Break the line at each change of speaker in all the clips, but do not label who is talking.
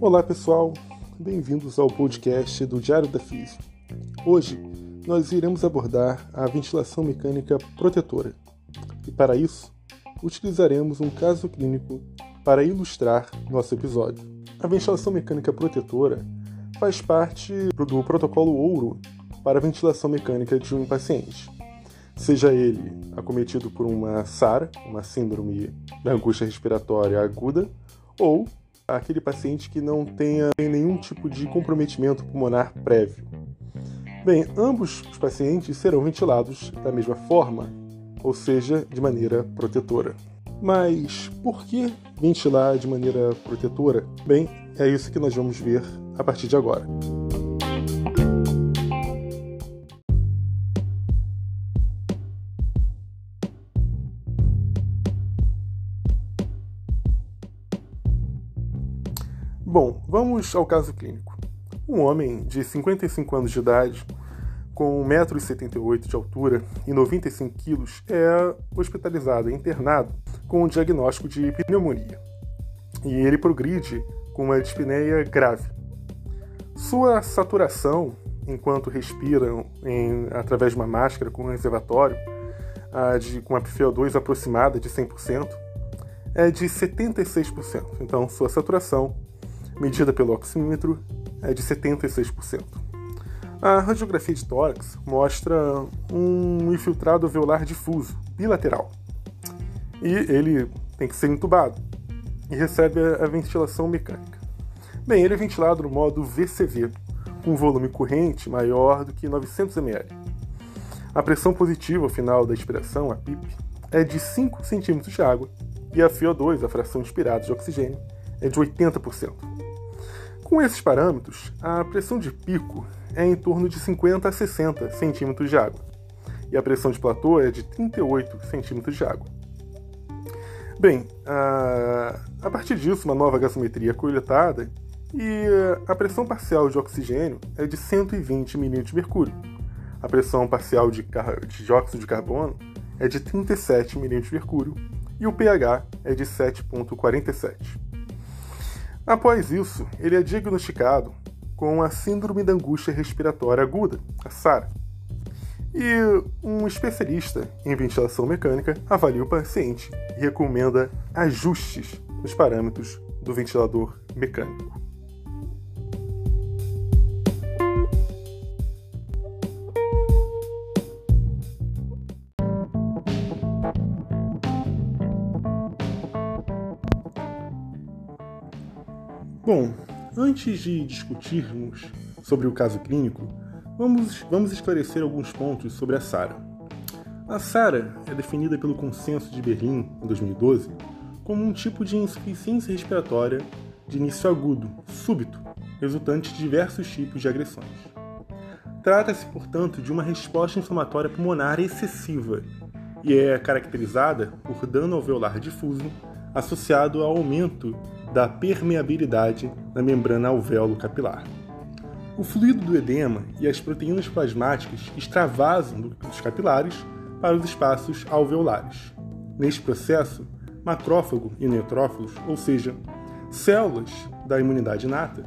Olá pessoal, bem-vindos ao podcast do Diário da Física. Hoje nós iremos abordar a ventilação mecânica protetora e para isso utilizaremos um caso clínico para ilustrar nosso episódio. A ventilação mecânica protetora faz parte do protocolo ouro para a ventilação mecânica de um paciente, seja ele acometido por uma SARA, uma síndrome da angústia respiratória aguda, ou aquele paciente que não tenha nenhum tipo de comprometimento pulmonar prévio. Bem, ambos os pacientes serão ventilados da mesma forma, ou seja, de maneira protetora. Mas por que ventilar de maneira protetora? Bem, é isso que nós vamos ver a partir de agora. Vamos ao caso clínico. Um homem de 55 anos de idade, com 1,78m de altura e 95 kg, é hospitalizado e internado com um diagnóstico de pneumonia. E ele progride com uma dispneia grave. Sua saturação, enquanto respira em, através de uma máscara com um reservatório, de, com uma PFO2 aproximada de 100%, é de 76%. Então, sua saturação medida pelo oxímetro, é de 76%. A radiografia de tórax mostra um infiltrado alveolar difuso, bilateral. E ele tem que ser entubado e recebe a ventilação mecânica. Bem, ele é ventilado no modo VCV, com volume corrente maior do que 900 ml. A pressão positiva ao final da expiração, a PIP, é de 5 cm de água e a FiO2, a fração inspirada de oxigênio, é de 80%. Com esses parâmetros, a pressão de pico é em torno de 50 a 60 centímetros de água, e a pressão de platô é de 38 centímetros de água. Bem, a, a partir disso, uma nova gasometria é coletada e a pressão parcial de oxigênio é de 120 mm de mercúrio. A pressão parcial de, de dióxido de carbono é de 37 mm de mercúrio e o pH é de 7,47. Após isso, ele é diagnosticado com a Síndrome da Angústia Respiratória Aguda, a SARA. E um especialista em ventilação mecânica avalia o paciente e recomenda ajustes nos parâmetros do ventilador mecânico. Bom, antes de discutirmos sobre o caso clínico, vamos, vamos esclarecer alguns pontos sobre a SARA. A SARA é definida pelo Consenso de Berlim, em 2012, como um tipo de insuficiência respiratória de início agudo, súbito, resultante de diversos tipos de agressões. Trata-se, portanto, de uma resposta inflamatória pulmonar excessiva e é caracterizada por dano alveolar difuso associado ao aumento da permeabilidade na membrana alvéolo capilar. O fluido do edema e as proteínas plasmáticas extravasam dos capilares para os espaços alveolares. Neste processo, macrófago e neutrófilos, ou seja, células da imunidade inata,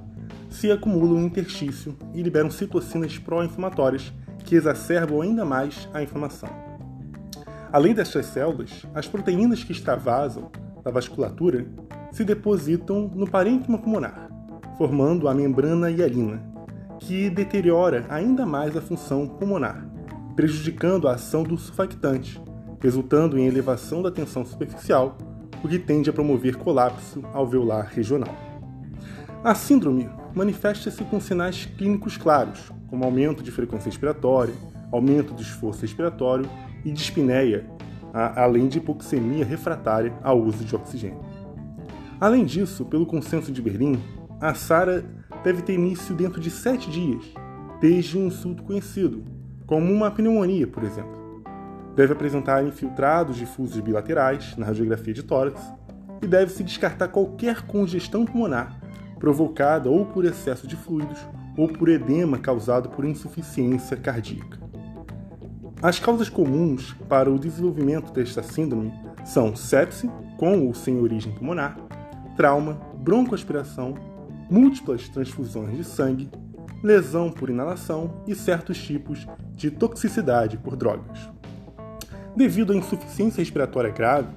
se acumulam no interstício e liberam citocinas pró-inflamatórias que exacerbam ainda mais a inflamação. Além destas células, as proteínas que extravasam da vasculatura se depositam no parênquima pulmonar, formando a membrana hialina, que deteriora ainda mais a função pulmonar, prejudicando a ação do surfactante, resultando em elevação da tensão superficial, o que tende a promover colapso alveolar regional. A síndrome manifesta-se com sinais clínicos claros, como aumento de frequência respiratória, aumento do esforço respiratório e dispneia, além de hipoxemia refratária ao uso de oxigênio. Além disso, pelo consenso de Berlim, a SARA deve ter início dentro de sete dias, desde um insulto conhecido, como uma pneumonia, por exemplo. Deve apresentar infiltrados difusos bilaterais na radiografia de tórax e deve-se descartar qualquer congestão pulmonar provocada ou por excesso de fluidos ou por edema causado por insuficiência cardíaca. As causas comuns para o desenvolvimento desta síndrome são sepse, com ou sem origem pulmonar, trauma, broncoaspiração, múltiplas transfusões de sangue, lesão por inalação e certos tipos de toxicidade por drogas. Devido à insuficiência respiratória grave,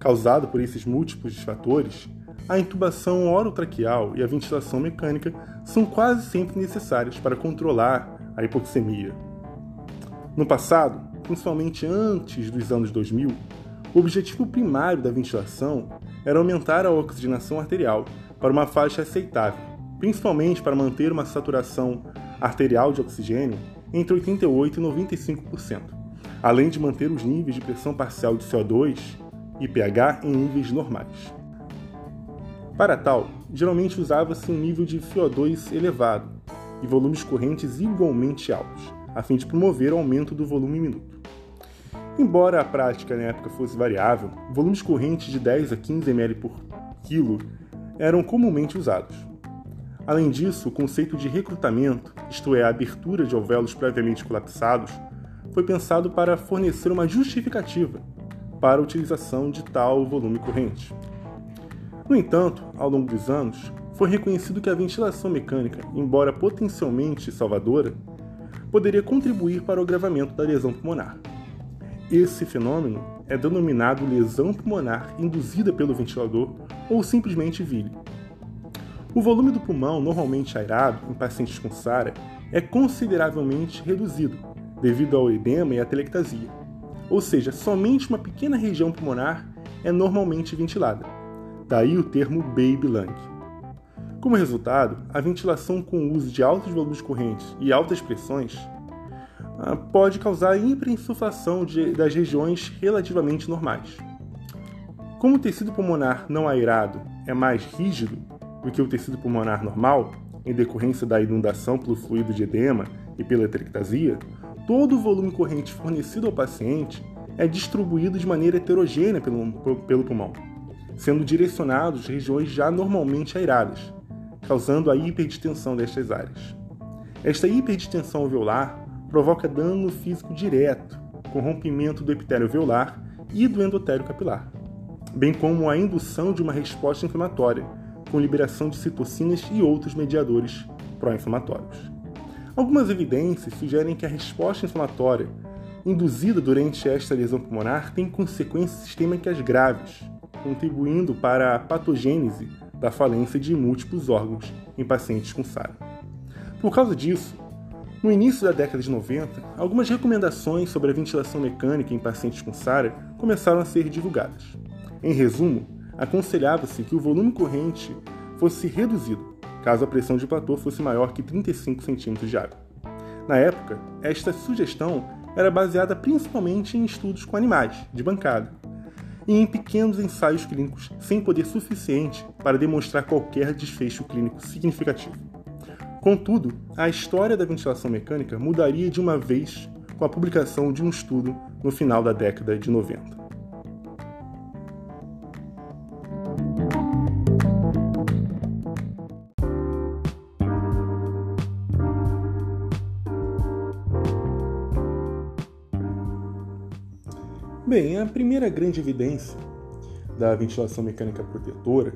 causada por esses múltiplos fatores, a intubação orotraqueal e a ventilação mecânica são quase sempre necessárias para controlar a hipoxemia. No passado, principalmente antes dos anos 2000, o objetivo primário da ventilação era aumentar a oxigenação arterial para uma faixa aceitável, principalmente para manter uma saturação arterial de oxigênio entre 88% e 95%, além de manter os níveis de pressão parcial de CO2 e pH em níveis normais. Para tal, geralmente usava-se um nível de CO2 elevado e volumes correntes igualmente altos, a fim de promover o aumento do volume minuto. Embora a prática na época fosse variável, volumes correntes de 10 a 15 ml por quilo eram comumente usados. Além disso, o conceito de recrutamento, isto é, a abertura de alvéolos previamente colapsados, foi pensado para fornecer uma justificativa para a utilização de tal volume corrente. No entanto, ao longo dos anos, foi reconhecido que a ventilação mecânica, embora potencialmente salvadora, poderia contribuir para o agravamento da lesão pulmonar. Esse fenômeno é denominado lesão pulmonar induzida pelo ventilador ou simplesmente VILE. O volume do pulmão normalmente aerado em pacientes com SARA é consideravelmente reduzido devido ao edema e à telectasia, ou seja, somente uma pequena região pulmonar é normalmente ventilada. Daí o termo baby lung. Como resultado, a ventilação com o uso de altos volumes correntes e altas pressões pode causar hiperinsuflação das regiões relativamente normais. Como o tecido pulmonar não aerado é mais rígido do que o tecido pulmonar normal, em decorrência da inundação pelo fluido de edema e pela ectasia, todo o volume corrente fornecido ao paciente é distribuído de maneira heterogênea pelo, pelo pulmão, sendo direcionados regiões já normalmente aeradas, causando a hiperdistensão destas áreas. Esta hiperdistensão alveolar provoca dano físico direto, com rompimento do epitélio alveolar e do endotélio capilar, bem como a indução de uma resposta inflamatória, com liberação de citocinas e outros mediadores pró-inflamatórios. Algumas evidências sugerem que a resposta inflamatória induzida durante esta lesão pulmonar tem consequências sistêmicas graves, contribuindo para a patogênese da falência de múltiplos órgãos em pacientes com SARA. Por causa disso, no início da década de 90, algumas recomendações sobre a ventilação mecânica em pacientes com SARA começaram a ser divulgadas. Em resumo, aconselhava-se que o volume corrente fosse reduzido, caso a pressão de platô fosse maior que 35 cm de água. Na época, esta sugestão era baseada principalmente em estudos com animais, de bancada, e em pequenos ensaios clínicos sem poder suficiente para demonstrar qualquer desfecho clínico significativo. Contudo, a história da ventilação mecânica mudaria de uma vez com a publicação de um estudo no final da década de 90. Bem, a primeira grande evidência da ventilação mecânica protetora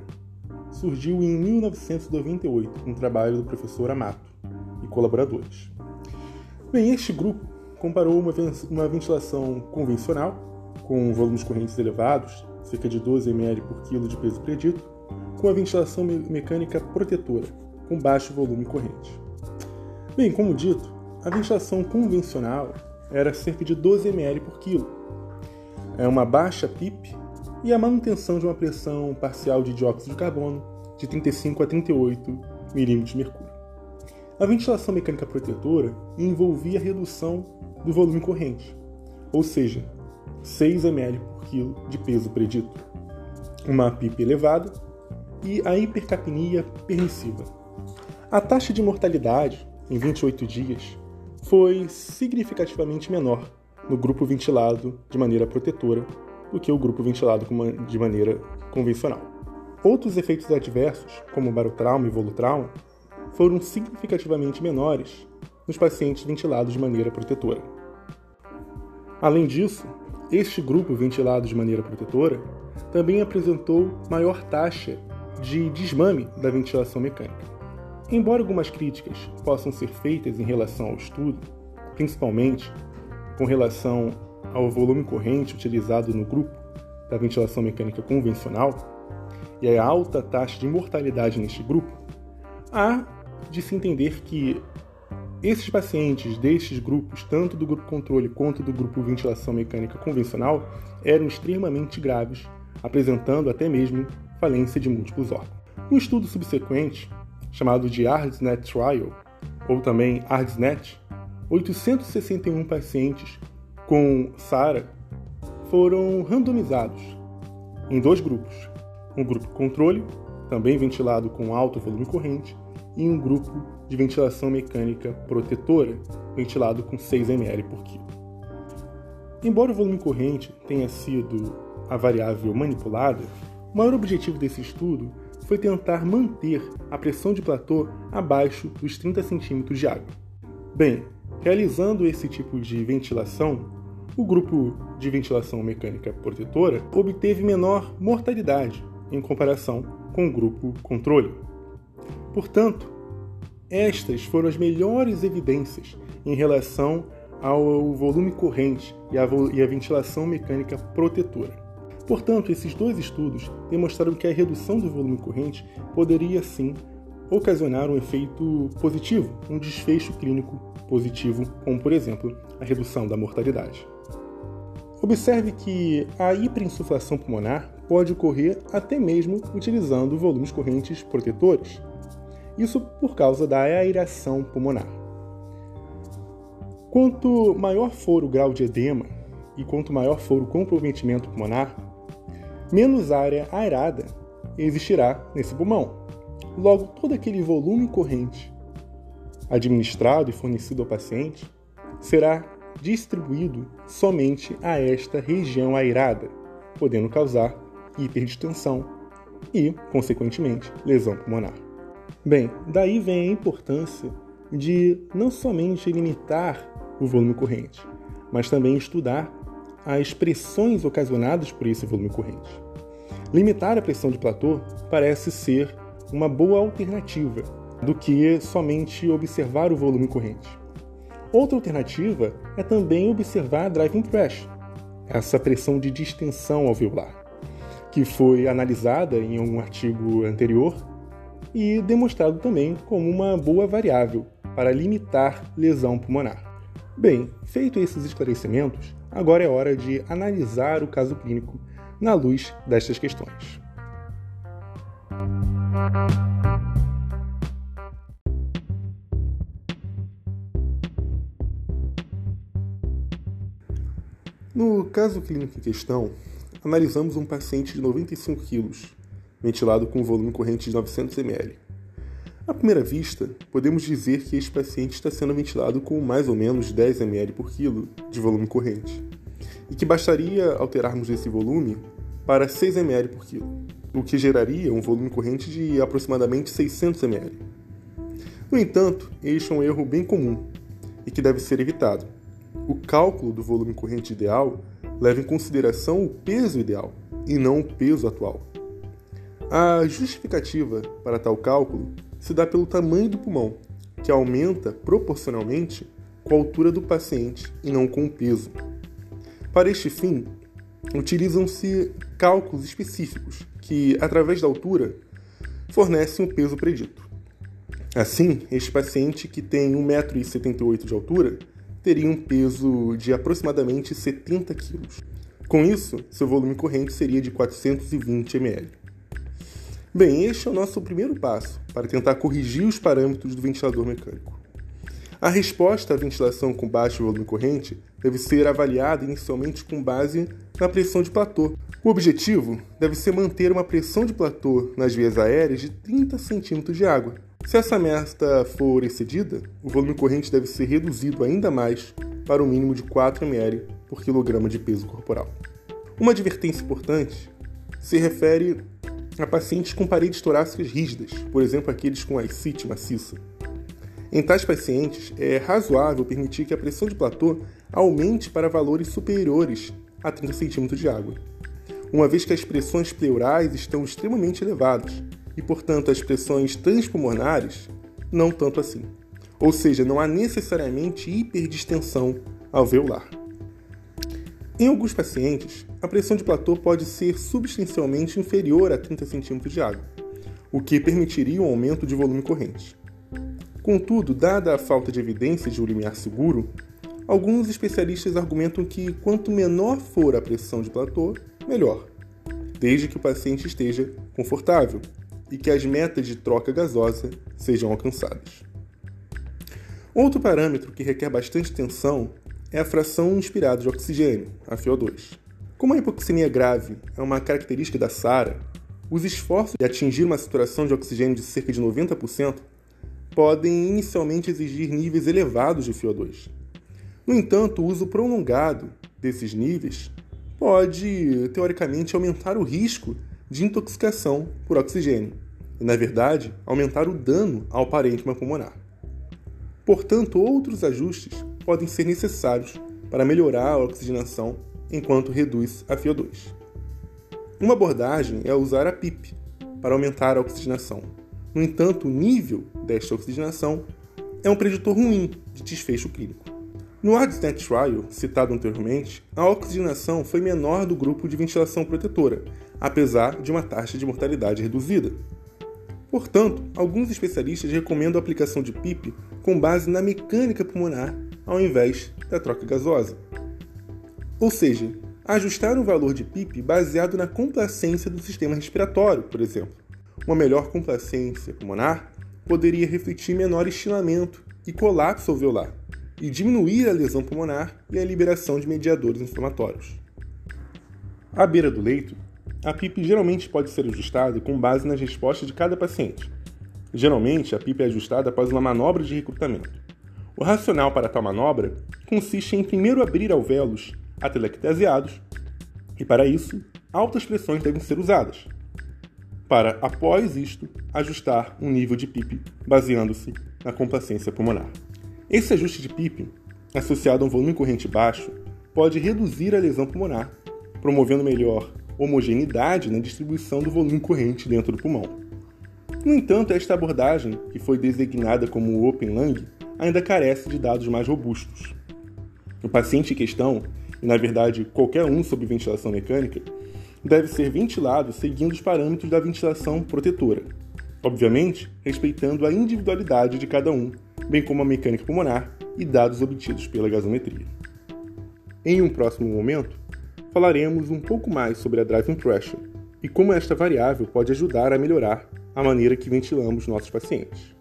surgiu em 1998, com um trabalho do professor Amato e colaboradores. Bem, este grupo comparou uma, uma ventilação convencional, com volumes correntes elevados, cerca de 12 ml por quilo de peso predito, com a ventilação me mecânica protetora, com baixo volume corrente. Bem, como dito, a ventilação convencional era cerca de 12 ml por quilo, é uma baixa PIP e a manutenção de uma pressão parcial de dióxido de carbono de 35 a 38 milímetros de mercúrio. A ventilação mecânica protetora envolvia a redução do volume corrente, ou seja, 6 ml por quilo de peso predito, uma PIP elevada e a hipercapnia permissiva. A taxa de mortalidade em 28 dias foi significativamente menor no grupo ventilado de maneira protetora do que o grupo ventilado de maneira convencional. Outros efeitos adversos, como barotrauma e volutrauma, foram significativamente menores nos pacientes ventilados de maneira protetora. Além disso, este grupo ventilado de maneira protetora também apresentou maior taxa de desmame da ventilação mecânica. Embora algumas críticas possam ser feitas em relação ao estudo, principalmente com relação ao volume corrente utilizado no grupo da ventilação mecânica convencional e a alta taxa de mortalidade neste grupo, há de se entender que esses pacientes destes grupos, tanto do grupo controle quanto do grupo ventilação mecânica convencional, eram extremamente graves, apresentando até mesmo falência de múltiplos órgãos. Um estudo subsequente, chamado de ARDSNet Trial, ou também ARDSNet, 861 pacientes com SARA foram randomizados em dois grupos. Um grupo controle, também ventilado com alto volume corrente, e um grupo de ventilação mecânica protetora, ventilado com 6 ml por quilo. Embora o volume corrente tenha sido a variável manipulada, o maior objetivo desse estudo foi tentar manter a pressão de platô abaixo dos 30 centímetros de água. Bem, realizando esse tipo de ventilação, o grupo de ventilação mecânica protetora obteve menor mortalidade em comparação com o grupo controle. Portanto, estas foram as melhores evidências em relação ao volume corrente e à ventilação mecânica protetora. Portanto, esses dois estudos demonstraram que a redução do volume corrente poderia sim ocasionar um efeito positivo, um desfecho clínico positivo, como por exemplo a redução da mortalidade. Observe que a hiperinsuflação pulmonar pode ocorrer até mesmo utilizando volumes correntes protetores. Isso por causa da aeração pulmonar. Quanto maior for o grau de edema e quanto maior for o comprometimento pulmonar, menos área aerada existirá nesse pulmão. Logo, todo aquele volume corrente administrado e fornecido ao paciente será distribuído somente a esta região airada, podendo causar hiperdistensão e, consequentemente, lesão pulmonar. Bem, daí vem a importância de não somente limitar o volume corrente, mas também estudar as pressões ocasionadas por esse volume corrente. Limitar a pressão de platô parece ser uma boa alternativa do que somente observar o volume corrente. Outra alternativa é também observar a driving pressure, essa pressão de distensão alveolar, que foi analisada em um artigo anterior e demonstrado também como uma boa variável para limitar lesão pulmonar. Bem, feito esses esclarecimentos, agora é hora de analisar o caso clínico na luz destas questões. No caso clínico em questão, analisamos um paciente de 95 kg, ventilado com um volume corrente de 900 ml. À primeira vista, podemos dizer que este paciente está sendo ventilado com mais ou menos 10 ml por quilo de volume corrente, e que bastaria alterarmos esse volume para 6 ml por quilo, o que geraria um volume corrente de aproximadamente 600 ml. No entanto, este é um erro bem comum e que deve ser evitado o cálculo do volume corrente ideal leva em consideração o peso ideal e não o peso atual. A justificativa para tal cálculo se dá pelo tamanho do pulmão, que aumenta proporcionalmente com a altura do paciente e não com o peso. Para este fim, utilizam-se cálculos específicos que, através da altura, fornecem o peso predito. Assim, este paciente que tem 1,78m de altura teria um peso de aproximadamente 70 kg. Com isso, seu volume corrente seria de 420 ml. Bem, este é o nosso primeiro passo para tentar corrigir os parâmetros do ventilador mecânico. A resposta à ventilação com baixo volume corrente deve ser avaliada inicialmente com base na pressão de platô. O objetivo deve ser manter uma pressão de platô nas vias aéreas de 30 cm de água, se essa meta for excedida, o volume corrente deve ser reduzido ainda mais para o mínimo de 4 ml por quilograma de peso corporal. Uma advertência importante se refere a pacientes com paredes torácicas rígidas, por exemplo, aqueles com ascite maciça. Em tais pacientes, é razoável permitir que a pressão de platô aumente para valores superiores a 30 centímetros de água, uma vez que as pressões pleurais estão extremamente elevadas e, portanto, as pressões transpulmonares não tanto assim. Ou seja, não há necessariamente hiperdistensão alveolar. Em alguns pacientes, a pressão de platô pode ser substancialmente inferior a 30 cm de água, o que permitiria um aumento de volume corrente. Contudo, dada a falta de evidência de um limiar seguro, alguns especialistas argumentam que quanto menor for a pressão de platô, melhor, desde que o paciente esteja confortável e que as metas de troca gasosa sejam alcançadas. Outro parâmetro que requer bastante atenção é a fração inspirada de oxigênio, a FO2. Como a hipoxemia grave é uma característica da SARA, os esforços de atingir uma saturação de oxigênio de cerca de 90% podem inicialmente exigir níveis elevados de FO2. No entanto, o uso prolongado desses níveis pode, teoricamente, aumentar o risco de intoxicação por oxigênio e, na verdade, aumentar o dano ao parênquima pulmonar. Portanto, outros ajustes podem ser necessários para melhorar a oxigenação enquanto reduz a FiO2. Uma abordagem é usar a PIP para aumentar a oxigenação. No entanto, o nível desta oxigenação é um preditor ruim de desfecho clínico. No ADSNet Trial, citado anteriormente, a oxigenação foi menor do grupo de ventilação protetora, apesar de uma taxa de mortalidade reduzida. Portanto, alguns especialistas recomendam a aplicação de PIP com base na mecânica pulmonar ao invés da troca gasosa. Ou seja, ajustar o valor de PIP baseado na complacência do sistema respiratório, por exemplo. Uma melhor complacência pulmonar poderia refletir menor estilamento e colapso alveolar e diminuir a lesão pulmonar e a liberação de mediadores inflamatórios. À beira do leito, a PIP geralmente pode ser ajustada com base nas respostas de cada paciente. Geralmente, a PIP é ajustada após uma manobra de recrutamento. O racional para tal manobra consiste em primeiro abrir alvéolos atelectasiados e, para isso, altas pressões devem ser usadas, para, após isto, ajustar um nível de PIP baseando-se na complacência pulmonar. Esse ajuste de PIP, associado a um volume corrente baixo, pode reduzir a lesão pulmonar, promovendo melhor homogeneidade na distribuição do volume corrente dentro do pulmão. No entanto, esta abordagem, que foi designada como Open Lung, ainda carece de dados mais robustos. O paciente em questão, e na verdade qualquer um sob ventilação mecânica, deve ser ventilado seguindo os parâmetros da ventilação protetora, obviamente respeitando a individualidade de cada um, bem como a mecânica pulmonar e dados obtidos pela gasometria. Em um próximo momento, falaremos um pouco mais sobre a driving pressure e como esta variável pode ajudar a melhorar a maneira que ventilamos nossos pacientes.